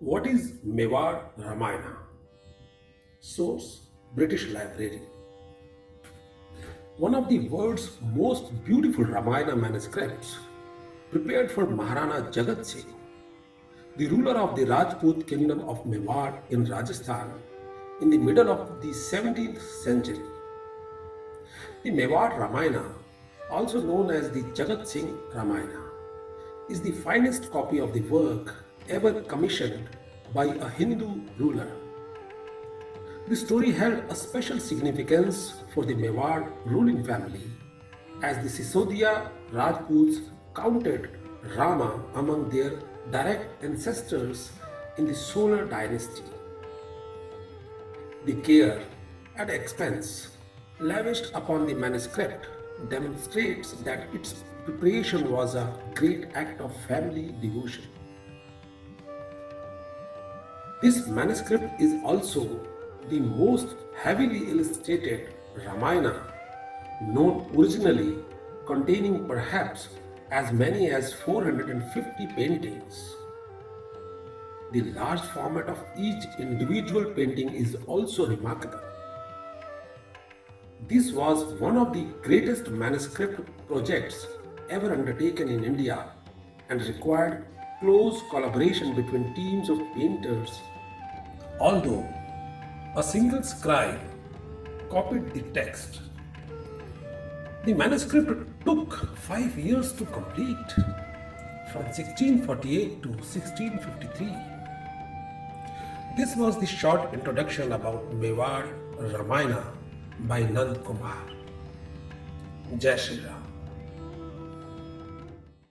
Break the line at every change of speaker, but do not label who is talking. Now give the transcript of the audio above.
What is Mewar Ramayana? Source British Library. One of the world's most beautiful Ramayana manuscripts, prepared for Maharana Jagat Singh, the ruler of the Rajput kingdom of Mewar in Rajasthan in the middle of the 17th century. The Mewar Ramayana, also known as the Jagat Singh Ramayana, is the finest copy of the work ever commissioned by a Hindu ruler. The story held a special significance for the Mewar ruling family as the Sisodia Rajputs counted Rama among their direct ancestors in the Solar dynasty. The care and expense lavished upon the manuscript demonstrates that its preparation was a great act of family devotion. This manuscript is also the most heavily illustrated Ramayana known originally containing perhaps as many as 450 paintings. The large format of each individual painting is also remarkable. This was one of the greatest manuscript projects ever undertaken in India and required close collaboration between teams of painters. Although a single scribe copied the text, the manuscript took five years to complete from 1648 to 1653. This was the short introduction about Mewar Ramayana by Nand Kumar. Jai Shri Ram.